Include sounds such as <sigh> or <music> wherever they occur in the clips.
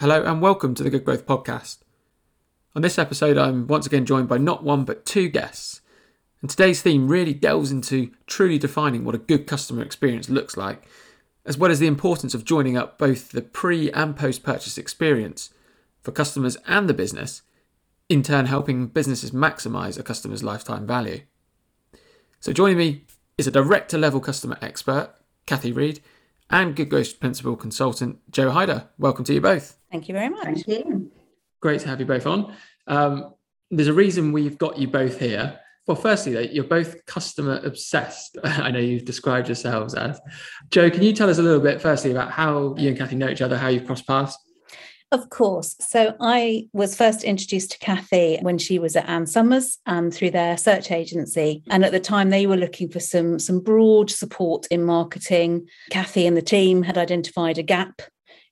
Hello and welcome to the Good Growth Podcast. On this episode, I'm once again joined by not one but two guests. And today's theme really delves into truly defining what a good customer experience looks like, as well as the importance of joining up both the pre and post purchase experience for customers and the business, in turn helping businesses maximize a customer's lifetime value. So, joining me is a director level customer expert, Cathy Reid, and Good Growth Principal Consultant, Jo Hyder. Welcome to you both. Thank you very much. Thank you. Great to have you both on. Um, there's a reason we've got you both here. Well, firstly, though, you're both customer obsessed. <laughs> I know you've described yourselves as. Jo, can you tell us a little bit, firstly, about how you and Cathy know each other, how you've crossed paths? Of course. So I was first introduced to Cathy when she was at Ann Summers um, through their search agency. And at the time, they were looking for some, some broad support in marketing. Cathy and the team had identified a gap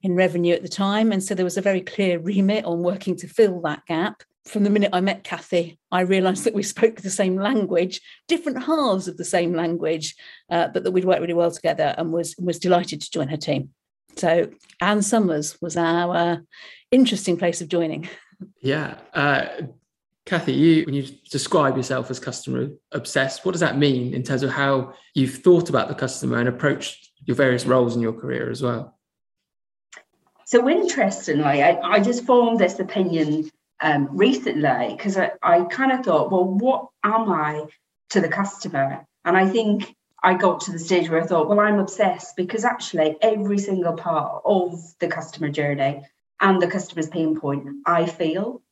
in revenue at the time. And so there was a very clear remit on working to fill that gap. From the minute I met Cathy, I realised that we spoke the same language, different halves of the same language, uh, but that we'd worked really well together and was, was delighted to join her team. So Ann Summers was our interesting place of joining. Yeah. Uh, Cathy, you, when you describe yourself as customer obsessed, what does that mean in terms of how you've thought about the customer and approached your various roles in your career as well? So interestingly, I, I just formed this opinion um, recently because I, I kind of thought, well, what am I to the customer? And I think I got to the stage where I thought, well, I'm obsessed because actually every single part of the customer journey and the customer's pain point, I feel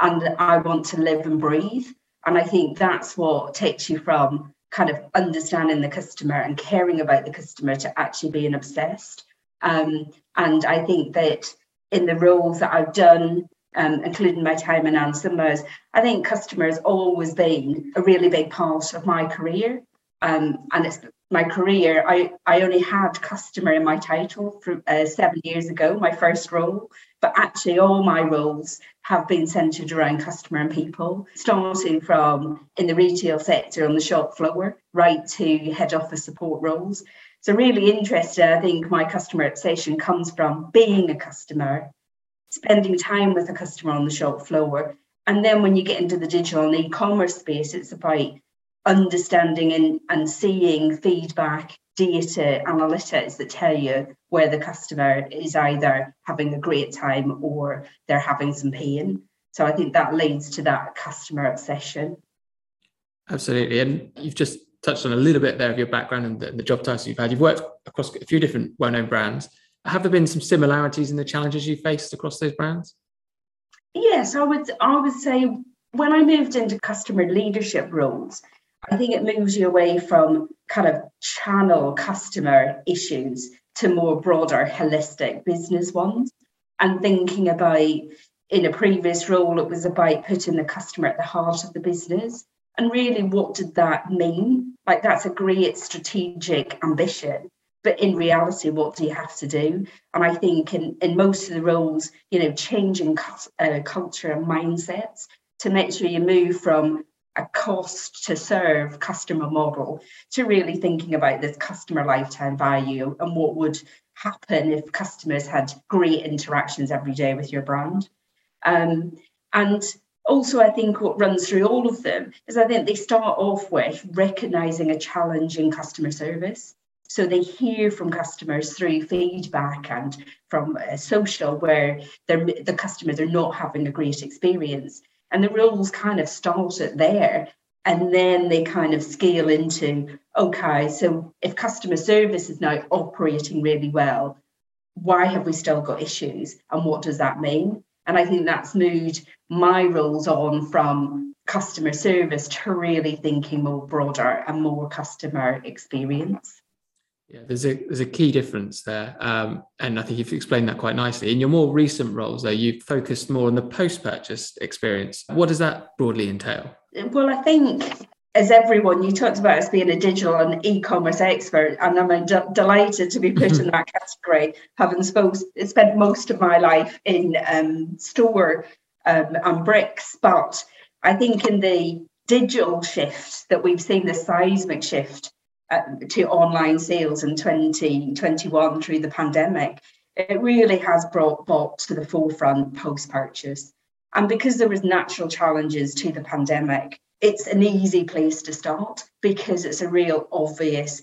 and I want to live and breathe. And I think that's what takes you from kind of understanding the customer and caring about the customer to actually being obsessed. Um, and I think that in the roles that I've done, um, including my time in Ann Summers, I think customer has always been a really big part of my career. Um, and it's my career. I, I only had customer in my title for uh, seven years ago, my first role, but actually all my roles have been centered around customer and people, starting from in the retail sector on the shop floor right to head office support roles. So, really interested, I think my customer obsession comes from being a customer, spending time with a customer on the shop floor. And then when you get into the digital and e commerce space, it's about understanding and, and seeing feedback, data, analytics that tell you where the customer is either having a great time or they're having some pain. So I think that leads to that customer obsession. Absolutely. And you've just touched on a little bit there of your background and the, the job titles you've had. You've worked across a few different well-known brands. Have there been some similarities in the challenges you faced across those brands? Yes, I would. I would say when I moved into customer leadership roles, I think it moves you away from kind of channel customer issues to more broader, holistic business ones. And thinking about in a previous role, it was about putting the customer at the heart of the business. And really, what did that mean? Like, that's a great strategic ambition. But in reality, what do you have to do? And I think in, in most of the roles, you know, changing uh, culture and mindsets to make sure you move from a cost to serve customer model to really thinking about this customer lifetime value and what would happen if customers had great interactions every day with your brand. Um, and also, I think what runs through all of them is I think they start off with recognizing a challenge in customer service. So they hear from customers through feedback and from uh, social where the customers are not having a great experience. And the rules kind of started there. And then they kind of scale into okay, so if customer service is now operating really well, why have we still got issues? And what does that mean? And I think that's moved my roles on from customer service to really thinking more broader and more customer experience. Yeah, there's a there's a key difference there, um, and I think you've explained that quite nicely. In your more recent roles, though, you've focused more on the post-purchase experience. What does that broadly entail? Well, I think as everyone, you talked about us being a digital and e-commerce expert, and I'm d- delighted to be put in <laughs> that category, having supposed, spent most of my life in um, store um, and bricks. But I think in the digital shift that we've seen, the seismic shift uh, to online sales in 2021 through the pandemic, it really has brought brought to the forefront post purchase. And because there was natural challenges to the pandemic, it's an easy place to start because it's a real obvious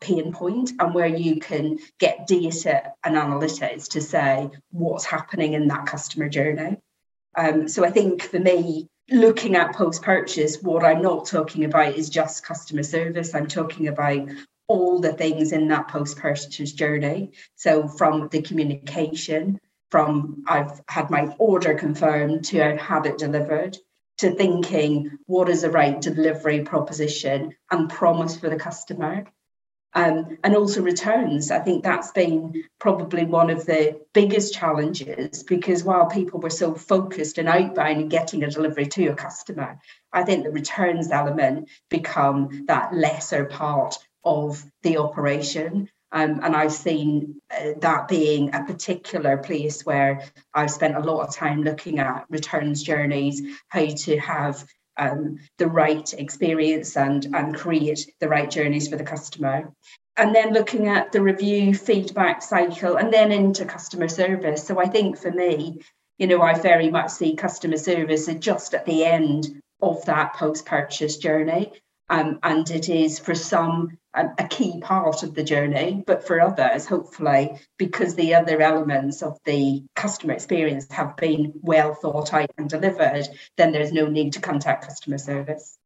pain point and where you can get data and analytics to say what's happening in that customer journey. Um, so I think for me, looking at post purchase, what I'm not talking about is just customer service. I'm talking about all the things in that post purchase journey. So from the communication, from I've had my order confirmed to I've had it delivered, to thinking what is the right delivery proposition and promise for the customer. Um, and also returns. I think that's been probably one of the biggest challenges because while people were so focused and outbound and getting a delivery to a customer, I think the returns element become that lesser part of the operation. Um, and I've seen uh, that being a particular place where I've spent a lot of time looking at returns journeys, how to have um, the right experience and, and create the right journeys for the customer. And then looking at the review feedback cycle and then into customer service. So I think for me, you know, I very much see customer service just at the end of that post purchase journey. Um, and it is for some a, a, key part of the journey, but for others, hopefully, because the other elements of the customer experience have been well thought out and delivered, then there's no need to contact customer service.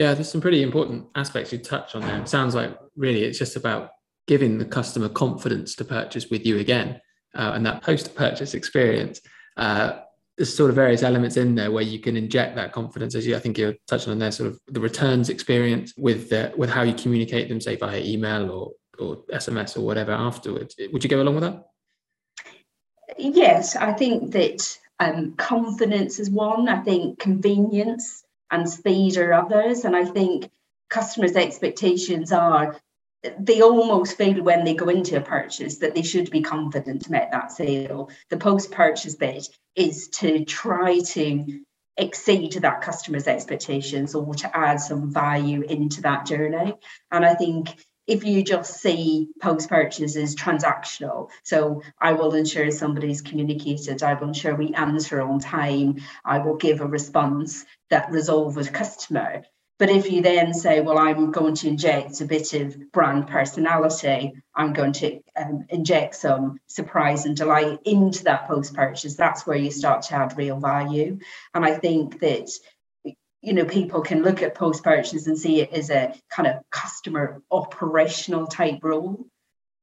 Yeah, there's some pretty important aspects you touch on there. It sounds like really it's just about giving the customer confidence to purchase with you again uh, and that post purchase experience. Uh, there's sort of various elements in there where you can inject that confidence as you I think you're touching on there sort of the returns experience with the, with how you communicate them say via email or or SMS or whatever afterwards. Would you go along with that? Yes I think that um, confidence is one. I think convenience and speed are others. And I think customers expectations are they almost feel when they go into a purchase that they should be confident to make that sale. The post purchase bit is to try to exceed that customer's expectations or to add some value into that journey. And I think if you just see post purchase as transactional, so I will ensure somebody's communicated, I will ensure we answer on time, I will give a response that resolves a customer, but if you then say, well, I'm going to inject a bit of brand personality, I'm going to um, inject some surprise and delight into that post purchase, that's where you start to add real value. And I think that you know people can look at post purchase and see it as a kind of customer operational type role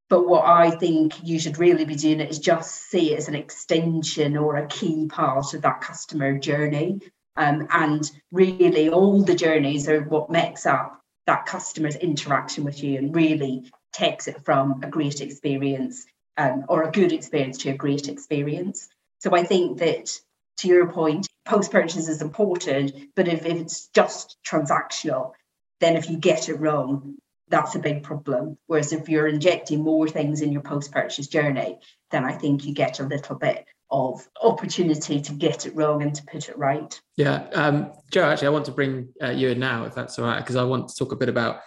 but what I think you should really be doing is just see it as an extension or a key part of that customer journey um, and really, all the journeys are what makes up that customer's interaction with you and really takes it from a great experience um, or a good experience to a great experience. So I think that to your point, post purchase is important, but if, if it's just transactional, then if you get it wrong, that's a big problem. Whereas if you're injecting more things in your post purchase journey, then I think you get a little bit of opportunity to get it wrong and to put it right. Yeah, um, Jo. Actually, I want to bring uh, you in now, if that's all right, because I want to talk a bit about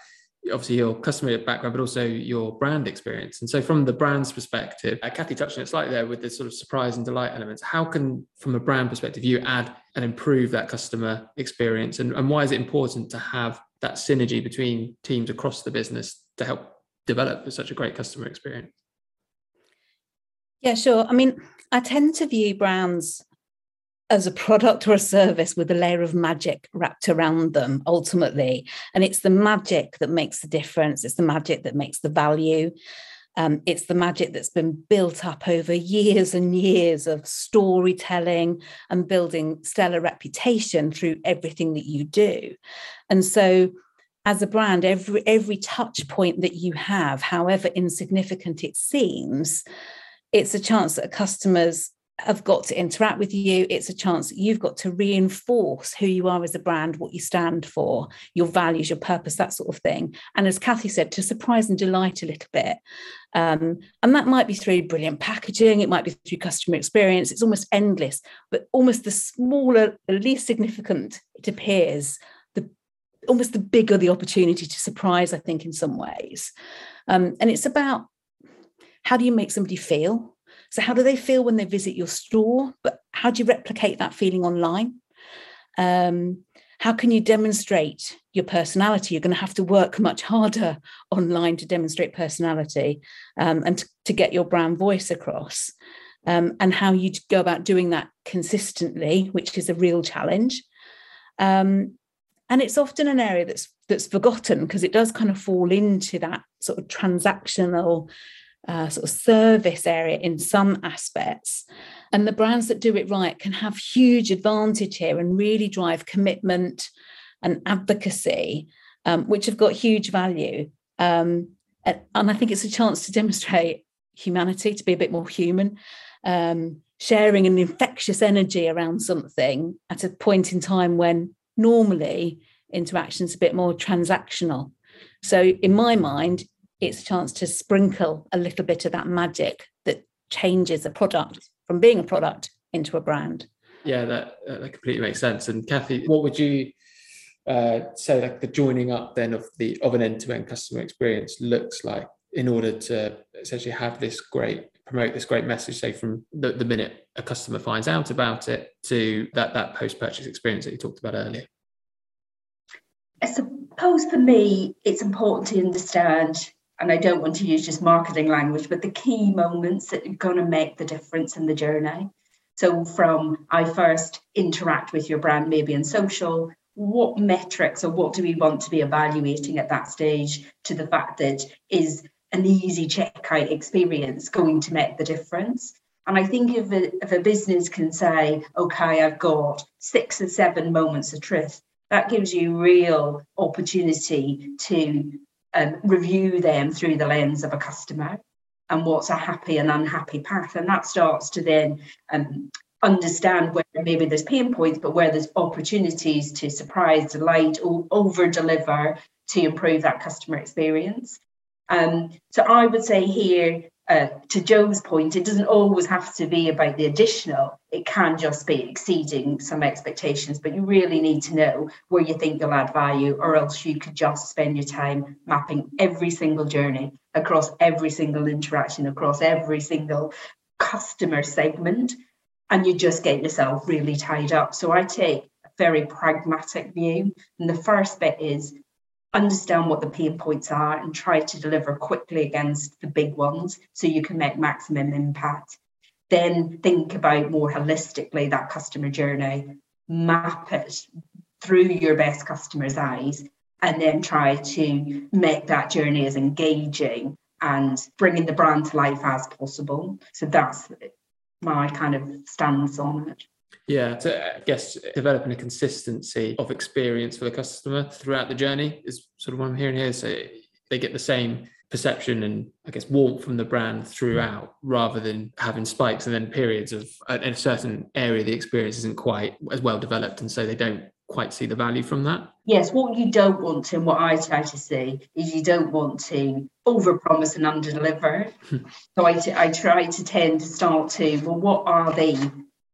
obviously your customer background, but also your brand experience. And so, from the brand's perspective, uh, Cathy touched on it slightly there with the sort of surprise and delight elements. How can, from a brand perspective, you add and improve that customer experience, and, and why is it important to have that synergy between teams across the business to help develop such a great customer experience? Yeah, sure. I mean, I tend to view brands as a product or a service with a layer of magic wrapped around them ultimately. And it's the magic that makes the difference, it's the magic that makes the value. Um, it's the magic that's been built up over years and years of storytelling and building stellar reputation through everything that you do. And so, as a brand, every every touch point that you have, however insignificant it seems, it's a chance that customers have got to interact with you. It's a chance that you've got to reinforce who you are as a brand, what you stand for, your values, your purpose, that sort of thing. And as Cathy said, to surprise and delight a little bit. Um, and that might be through brilliant packaging, it might be through customer experience. It's almost endless, but almost the smaller, the least significant it appears, the almost the bigger the opportunity to surprise, I think, in some ways. Um, and it's about how do you make somebody feel? So, how do they feel when they visit your store? But how do you replicate that feeling online? Um, how can you demonstrate your personality? You're going to have to work much harder <laughs> online to demonstrate personality um, and to, to, get your brand voice across. Um, and how you go about doing that consistently, which is a real challenge. Um, and it's often an area that's that's forgotten because it does kind of fall into that sort of transactional uh, sort of service area in some aspects. And the brands that do it right can have huge advantage here and really drive commitment and advocacy, um, which have got huge value. Um, and, I think it's a chance to demonstrate humanity, to be a bit more human, um, sharing an infectious energy around something at a point in time when normally interaction's a bit more transactional. So, in my mind, it's a chance to sprinkle a little bit of that magic that changes a product from being a product into a brand. Yeah, that that completely makes sense. And Cathy, what would you uh, say like the joining up then of the of an end-to-end customer experience looks like in order to essentially have this great promote this great message say from the, the minute a customer finds out about it to that that post-purchase experience that you talked about earlier i suppose for me it's important to understand and I don't want to use just marketing language, but the key moments that are going to make the difference in the journey. So, from I first interact with your brand, maybe in social, what metrics or what do we want to be evaluating at that stage to the fact that is an easy checkout experience going to make the difference? And I think if a, if a business can say, okay, I've got six or seven moments of truth, that gives you real opportunity to um, review them through the lens of a customer and what's a happy and unhappy path. And that starts to then um, understand where maybe there's pain points, but where there's opportunities to surprise, delight, or over deliver to improve that customer experience. Um, so I would say here, uh, to Jo's point, it doesn't always have to be about the additional. It can just be exceeding some expectations, but you really need to know where you think you'll add value, or else you could just spend your time mapping every single journey across every single interaction, across every single customer segment, and you just get yourself really tied up. So I take a very pragmatic view. And the first bit is understand what the pain points are and try to deliver quickly against the big ones so you can make maximum impact. Then think about more holistically that customer journey, map it through your best customer's eyes, and then try to make that journey as engaging and bringing the brand to life as possible. So that's my kind of stance on it. Yeah, so I guess developing a consistency of experience for the customer throughout the journey is sort of what I'm hearing here. So they get the same perception and I guess warmth from the brand throughout rather than having spikes and then periods of in a certain area the experience isn't quite as well developed and so they don't quite see the value from that. Yes, what you don't want and what I try to see is you don't want to overpromise and underdeliver. Hmm. so I, t- I try to tend to start to well what are the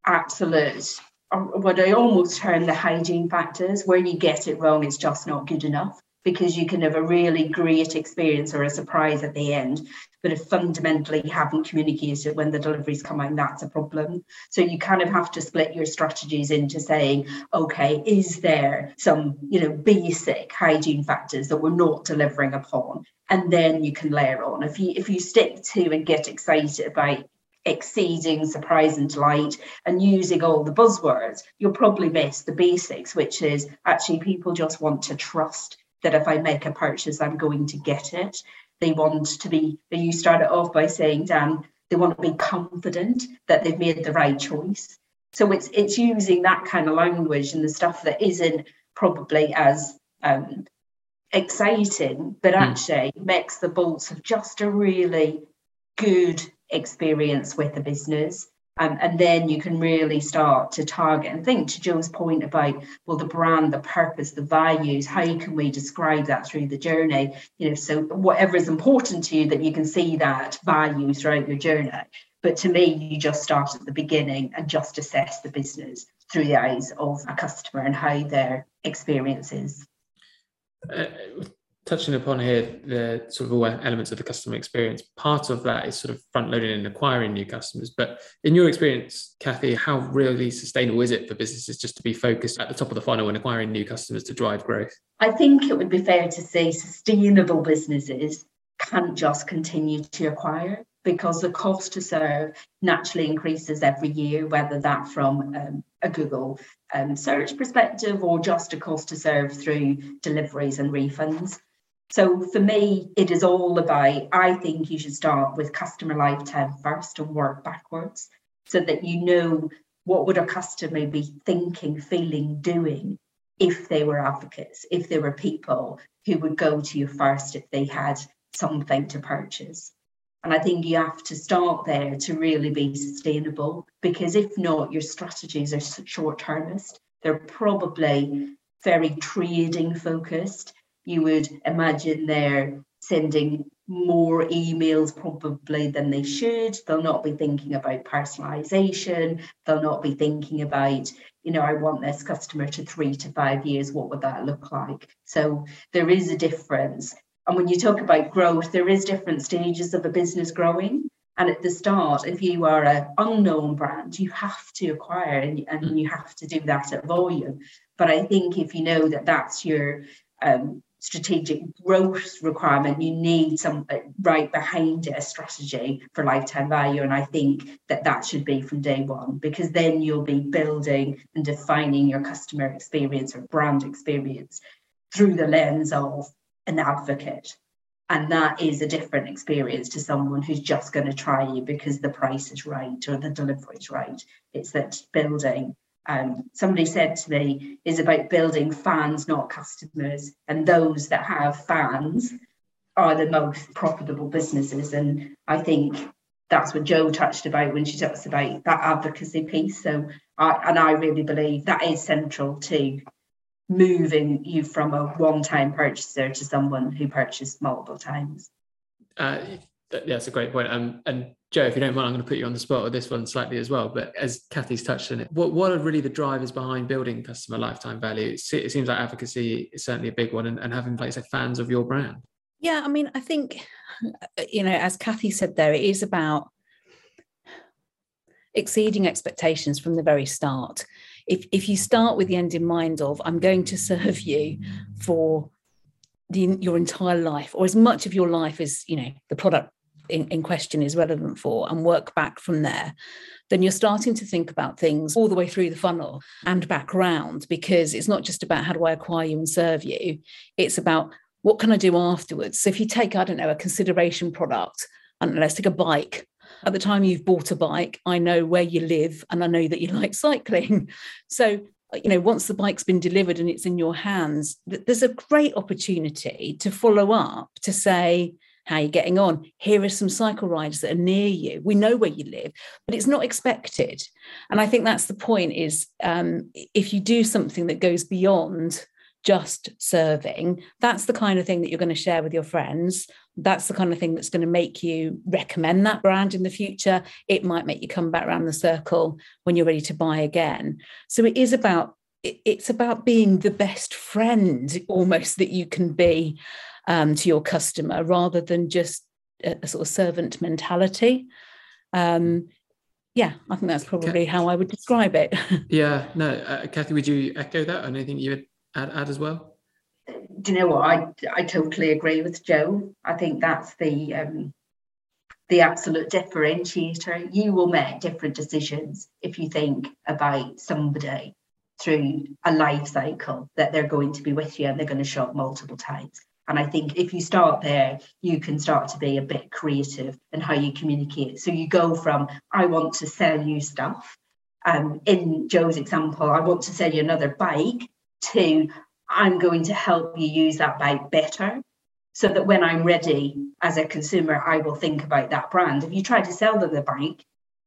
absolute what I almost term the hygiene factors. Where you get it wrong, it's just not good enough because you can have a really great experience or a surprise at the end. But if fundamentally haven't communicated when the deliveries come in, that's a problem. So you kind of have to split your strategies into saying, okay, is there some, you know, basic hygiene factors that we're not delivering upon? And then you can layer on. If you if you stick to and get excited about exceeding surprise and delight and using all the buzzwords, you'll probably miss the basics, which is actually people just want to trust that if I make a purchase, I'm going to get it. They want to be, you started off by saying, Dan, they want to be confident that they've made the right choice. So it's it's using that kind of language and the stuff that isn't probably as um, exciting, but hmm. actually makes the bolts of just a really good experience with the business. Um, and then you can really start to target and think to Jo's point about well the brand the purpose the values how can we describe that through the journey? You know so whatever is important to you that you can see that value throughout your journey. But to me you just start at the beginning and just assess the business through the eyes of a customer and how their experience is. Uh, touching upon here the sort of all elements of the customer experience. Part of that is sort of front loading and acquiring new customers. But in your experience cathy how really sustainable is it for businesses just to be focused at the top of the funnel and acquiring new customers to drive growth? I think it would be fair to say sustainable businesses can't just continue to acquire because the cost to serve naturally increases every year, whether that from um, a Google um, search perspective or just a cost to serve through deliveries and refunds. So for me, it is all about, I think you should start with customer lifetime first and work backwards so that you know what would a customer be thinking, feeling, doing if they were advocates, if they were people who would go to you first if they had something to purchase. And I think you have to start there to really be sustainable because if not, your strategies are short termist. They're probably very trading focused. You would imagine they're sending more emails probably than they should. They'll not be thinking about personalization. They'll not be thinking about, you know, I want this customer to three to five years. What would that look like? So there is a difference. And when you talk about growth, there is different stages of a business growing. And at the start, if you are an unknown brand, you have to acquire and, and mm. you have to do that at volume. But I think if you know that that's your um, strategic growth requirement, you need some uh, right behind it, a strategy for lifetime value. And I think that that should be from day one, because then you'll be building and defining your customer experience or brand experience through the lens of an advocate. And that is a different experience to someone who's just going to try you because the price is right or the delivery is right. It's that building. Um, somebody said to me, is about building fans, not customers. And those that have fans are the most profitable businesses. And I think that's what Jo touched about when she talks about that advocacy piece. So, I, and I really believe that is central to moving you from a one-time purchaser to someone who purchased multiple times. Uh, that's a great point. Um, and Jo, if you don't mind, I'm going to put you on the spot with this one slightly as well. But as Cathy's touched on it, what, what are really the drivers behind building customer lifetime value? It, seems like advocacy is certainly a big one and, and having, like said, fans of your brand. Yeah, I mean, I think, you know, as Cathy said there, it is about exceeding expectations from the very start if if you start with the end in mind of i'm going to serve you for the, your entire life or as much of your life as you know the product in, in question is relevant for and work back from there then you're starting to think about things all the way through the funnel and back around because it's not just about how do i acquire you and serve you. It's about what can i do afterwards? So if you take i don't know a consideration product and let's take a bike. At the time you've bought a bike, I know where you live and I know that you <laughs> like cycling. So, you know, once the bike's been delivered and it's in your hands, there's a great opportunity to follow up to say, how are you getting on? Here are some cycle rides that are near you. We know where you live, but it's not expected. And I think that's the point is um, if you do something that goes beyond just serving, that's the kind of thing that you're going to share with your friends. That's the kind of thing that's going to make you recommend that brand in the future. It might make you come back around the circle when you're ready to buy again. So it is about it's about being the best friend almost that you can be um, to your customer rather than just a, a sort of servant mentality. Um, yeah, I think that's probably how I would describe it. <laughs> yeah, no, uh, Cathy, would you echo that? Anything you would add, add as well? Do you know what? I I totally agree with Jo. I think that's the um, the absolute differentiator. You will make different decisions if you think about somebody through a life cycle that they're going to be with you and they're going to shop multiple times. And I think if you start there, you can start to be a bit creative in how you communicate. So you go from, I want to sell you stuff. Um, in Jo's example, I want to sell you another bike to I'm going to help you use that bike better so that when I'm ready as a consumer, I will think about that brand. If you try to sell them the bike,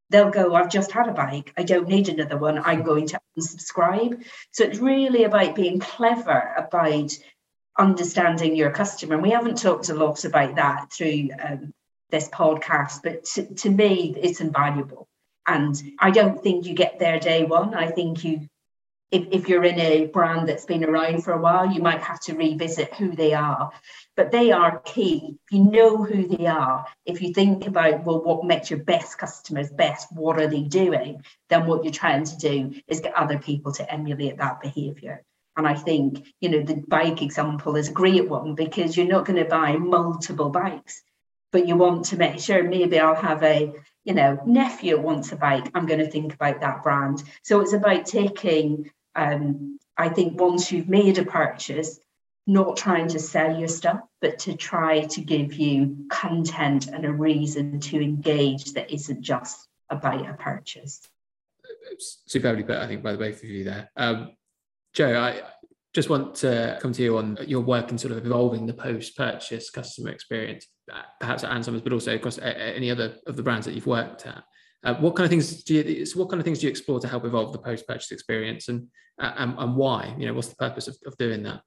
they'll go, I've just had a bike. I don't need another one. I'm going to unsubscribe. So it's really about being clever about understanding your customer. And we haven't talked a lot about that through um, this podcast, but to, to me, it's invaluable. And I don't think you get there day one. I think you if, if you're in a brand that's been around for a while, you might have to revisit who they are. But they are key. If you know who they are, if you think about, well, what makes your best customers best, what are they doing? Then what you're trying to do is get other people to emulate that behavior. And I think, you know, the bike example is a great one because you're not going to buy multiple bikes, but you want to make sure maybe I'll have a, you know, nephew wants a bike. I'm going to think about that brand. So it's about taking um, I think once you've made a purchase, not trying to sell your stuff, but to try to give you content and a reason to engage that isn't just about a purchase. Superbly put, I think, by the both of you there. Um, Jo, I just want to come to you on your work in sort of evolving the post-purchase customer experience, perhaps at Ann but also across any other of the brands that you've worked at. Uh, what kind of things do you what kind of things do you explore to help evolve the post-purchase experience and, uh, and and why? You know what's the purpose of, of doing that?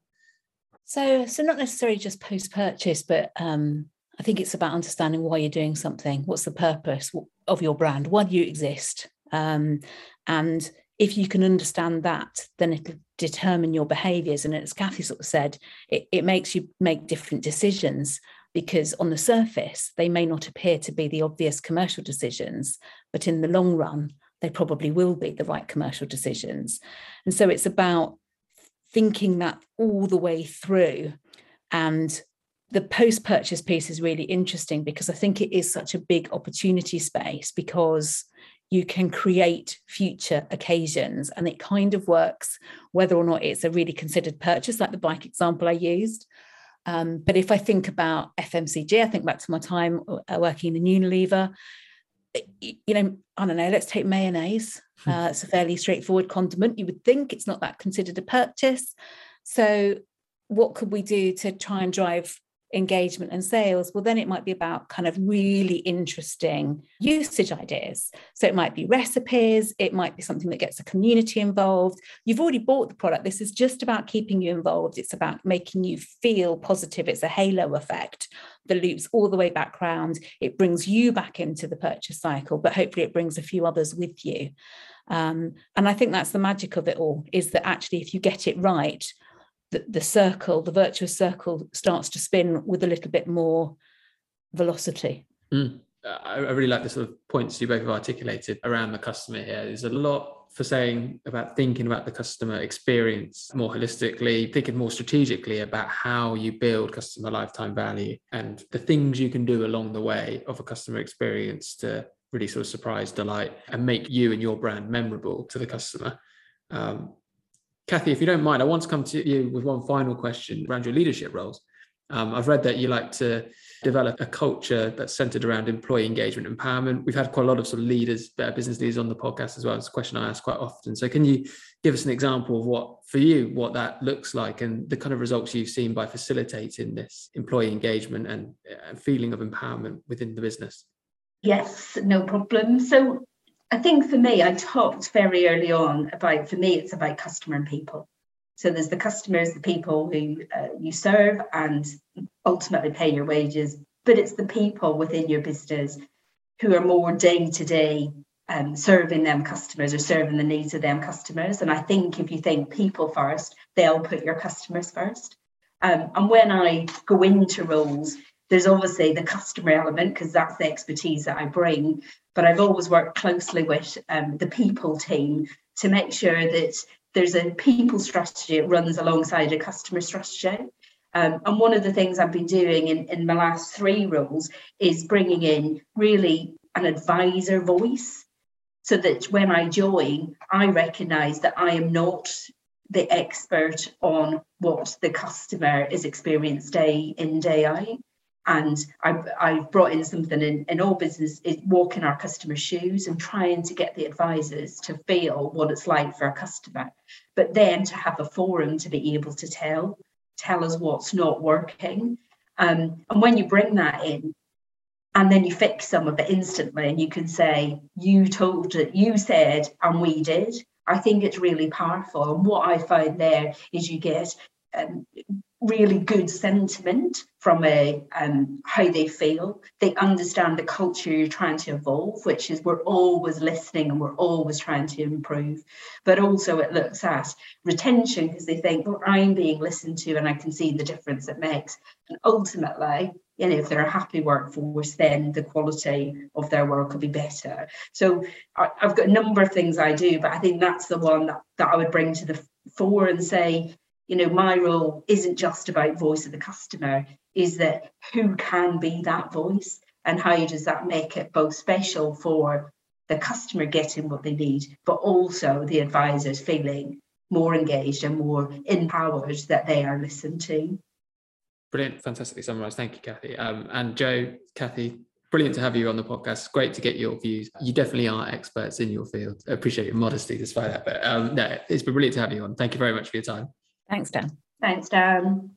So so not necessarily just post-purchase but um, i think it's about understanding why you're doing something. What's the purpose of your brand? Why do you exist? Um, and if you can understand that then it'll determine your behaviors and as cathy sort of said it, it makes you make different decisions because on the surface, they may not appear to be the obvious commercial decisions, but in the long run, they probably will be the right commercial decisions. And so it's about thinking that all the way through. And the post purchase piece is really interesting because I think it is such a big opportunity space because you can create future occasions and it kind of works whether or not it's a really considered purchase, like the bike example I used, um, but if I think about FMCG, I think back to my time uh, working in Unilever. You know, I don't know. Let's take mayonnaise. Hmm. Uh, it's a fairly straightforward condiment. You would think it's not that considered a purchase. So, what could we do to try and drive engagement and sales, well, then it might be about kind of really interesting usage ideas. So it might be recipes, it might be something that gets a community involved. You've already bought the product. This is just about keeping you involved. It's about making you feel positive. It's a halo effect that loops all the way back round. It brings you back into the purchase cycle, but hopefully it brings a few others with you. Um, and I think that's the magic of it all is that actually, if you get it right, the, the circle, the virtuous circle starts to spin with a little bit more velocity. Mm. I really like the sort of points you both have articulated around the customer here. There's a lot for saying about thinking about the customer experience more holistically, thinking more strategically about how you build customer lifetime value and the things you can do along the way of a customer experience to really sort of surprise, delight, and make you and your brand memorable to the customer. Um, Cathy, if you don't mind, I want to come to you with one final question around your leadership roles. Um, I've read that you like to develop a culture that's centered around employee engagement and empowerment. We've had quite a lot of sort of leaders, better business leaders on the podcast as well. It's a question I ask quite often. So can you give us an example of what, for you, what that looks like and the kind of results you've seen by facilitating this employee engagement and, and feeling of empowerment within the business? Yes, no problem. So I think for me, I talked very early on about, for me, it's about customer and people. So there's the customers, the people who uh, you serve and ultimately pay your wages, but it's the people within your business who are more day to day serving them customers or serving the needs of them customers. And I think if you think people first, they'll put your customers first. Um, and when I go into roles, there's obviously the customer element because that's the expertise that I bring, but I've always worked closely with um, the people team to make sure that there's a people strategy that runs alongside a customer strategy. Um, and one of the things I've been doing in, in my last three roles is bringing in really an advisor voice so that when I join, I recognize that I am not the expert on what the customer is experienced day in, day out. And I've, I've brought in something in, in all business is walking our customers' shoes and trying to get the advisors to feel what it's like for a customer, but then to have a forum to be able to tell, tell us what's not working. Um, and when you bring that in, and then you fix some of it instantly, and you can say, You told it, you said, and we did. I think it's really powerful. And what I find there is you get um, really good sentiment from a um, how they feel. They understand the culture you're trying to evolve, which is we're always listening and we're always trying to improve. But also it looks at retention because they think, well, I'm being listened to and I can see the difference it makes. And ultimately, you know, if they're a happy workforce, then the quality of their work will be better. So I, have got a number of things I do, but I think that's the one that, that I would bring to the fore and say, you know, my role isn't just about voice of the customer, is that who can be that voice and how does that make it both special for the customer getting what they need, but also the advisors feeling more engaged and more empowered that they are listened to. Brilliant, fantastically summarised. Thank you, Cathy. Um, and Jo, Cathy, brilliant to have you on the podcast. Great to get your views. You definitely are experts in your field. I appreciate your modesty despite that. But um, no, it's been brilliant to have you on. Thank you very much for your time. Thanks, Dan. Thanks, Dan.